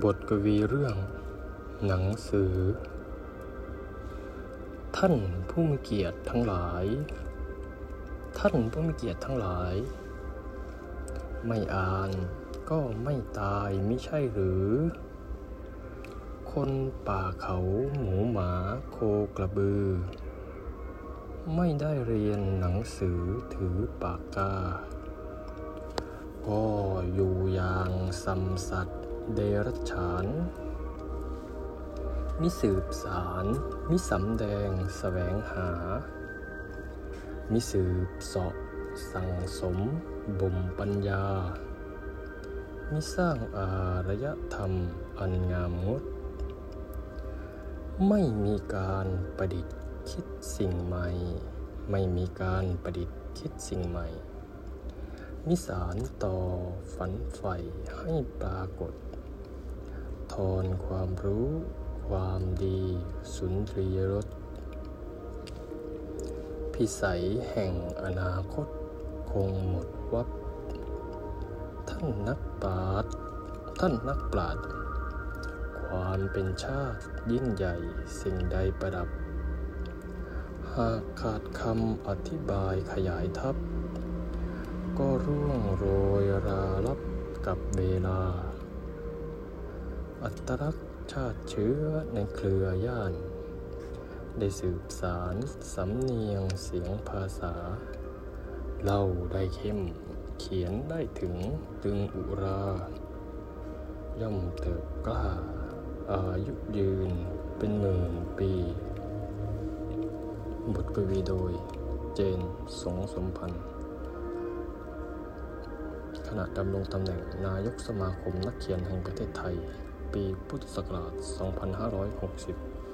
บทกวีเรื่อง หนังสือ ท่านผู้มีเกียรติทั้งหลาย ท่านผู้มีเกียรติทั้งหลาย ไม่อ่านก็ไม่ตายไม่ใช่หรือ คนป่าเขาหมูหมาโคกระบือ ไม่ได้เรียนหนังสือถือปากกาก็อยู่อย่างสัมสัตว์ เดรัจฉาน มิสืบสาร มิสำแดงแสวงหา มิสืบเสาะสั่งสมบ่มปัญญา มิสร้างอารยธรรมอันงามงด ไม่มีการประดิษฐ์คิดสิ่งใหม่ ไม่มีการประดิษฐ์คิดสิ่งใหม่มิสารต่อฝันใฝ่ให้ปรากฏ ทอนความรู้ ความดี สุนทรียรสพิสัยแห่งอนาคตคงหมดวับท่านนักปราชญ์ท่านนักปราชญ์ความเป็นชาติยิ่งใหญ่สิ่งใดประดับ หากขาดคำอธิบายขยายทับ ก็ร่วงโรยราลับกับเวลา อัตลักษณ์ชาติเชื้อในเครือญาติได้สืบสารสำเนียงเสียงภาษา เล่าได้เข้ม เขียนได้ถึงตึงอุรา ย่อมเติบกล้า อายุยืนเป็นหมื่นปี บทกวีโดยเจนสงสมพันธ์ขณะดำรงตำแหน่งนายกสมาคมนักเขียนแห่งประเทศไทย ปีพุทธศักราช 2560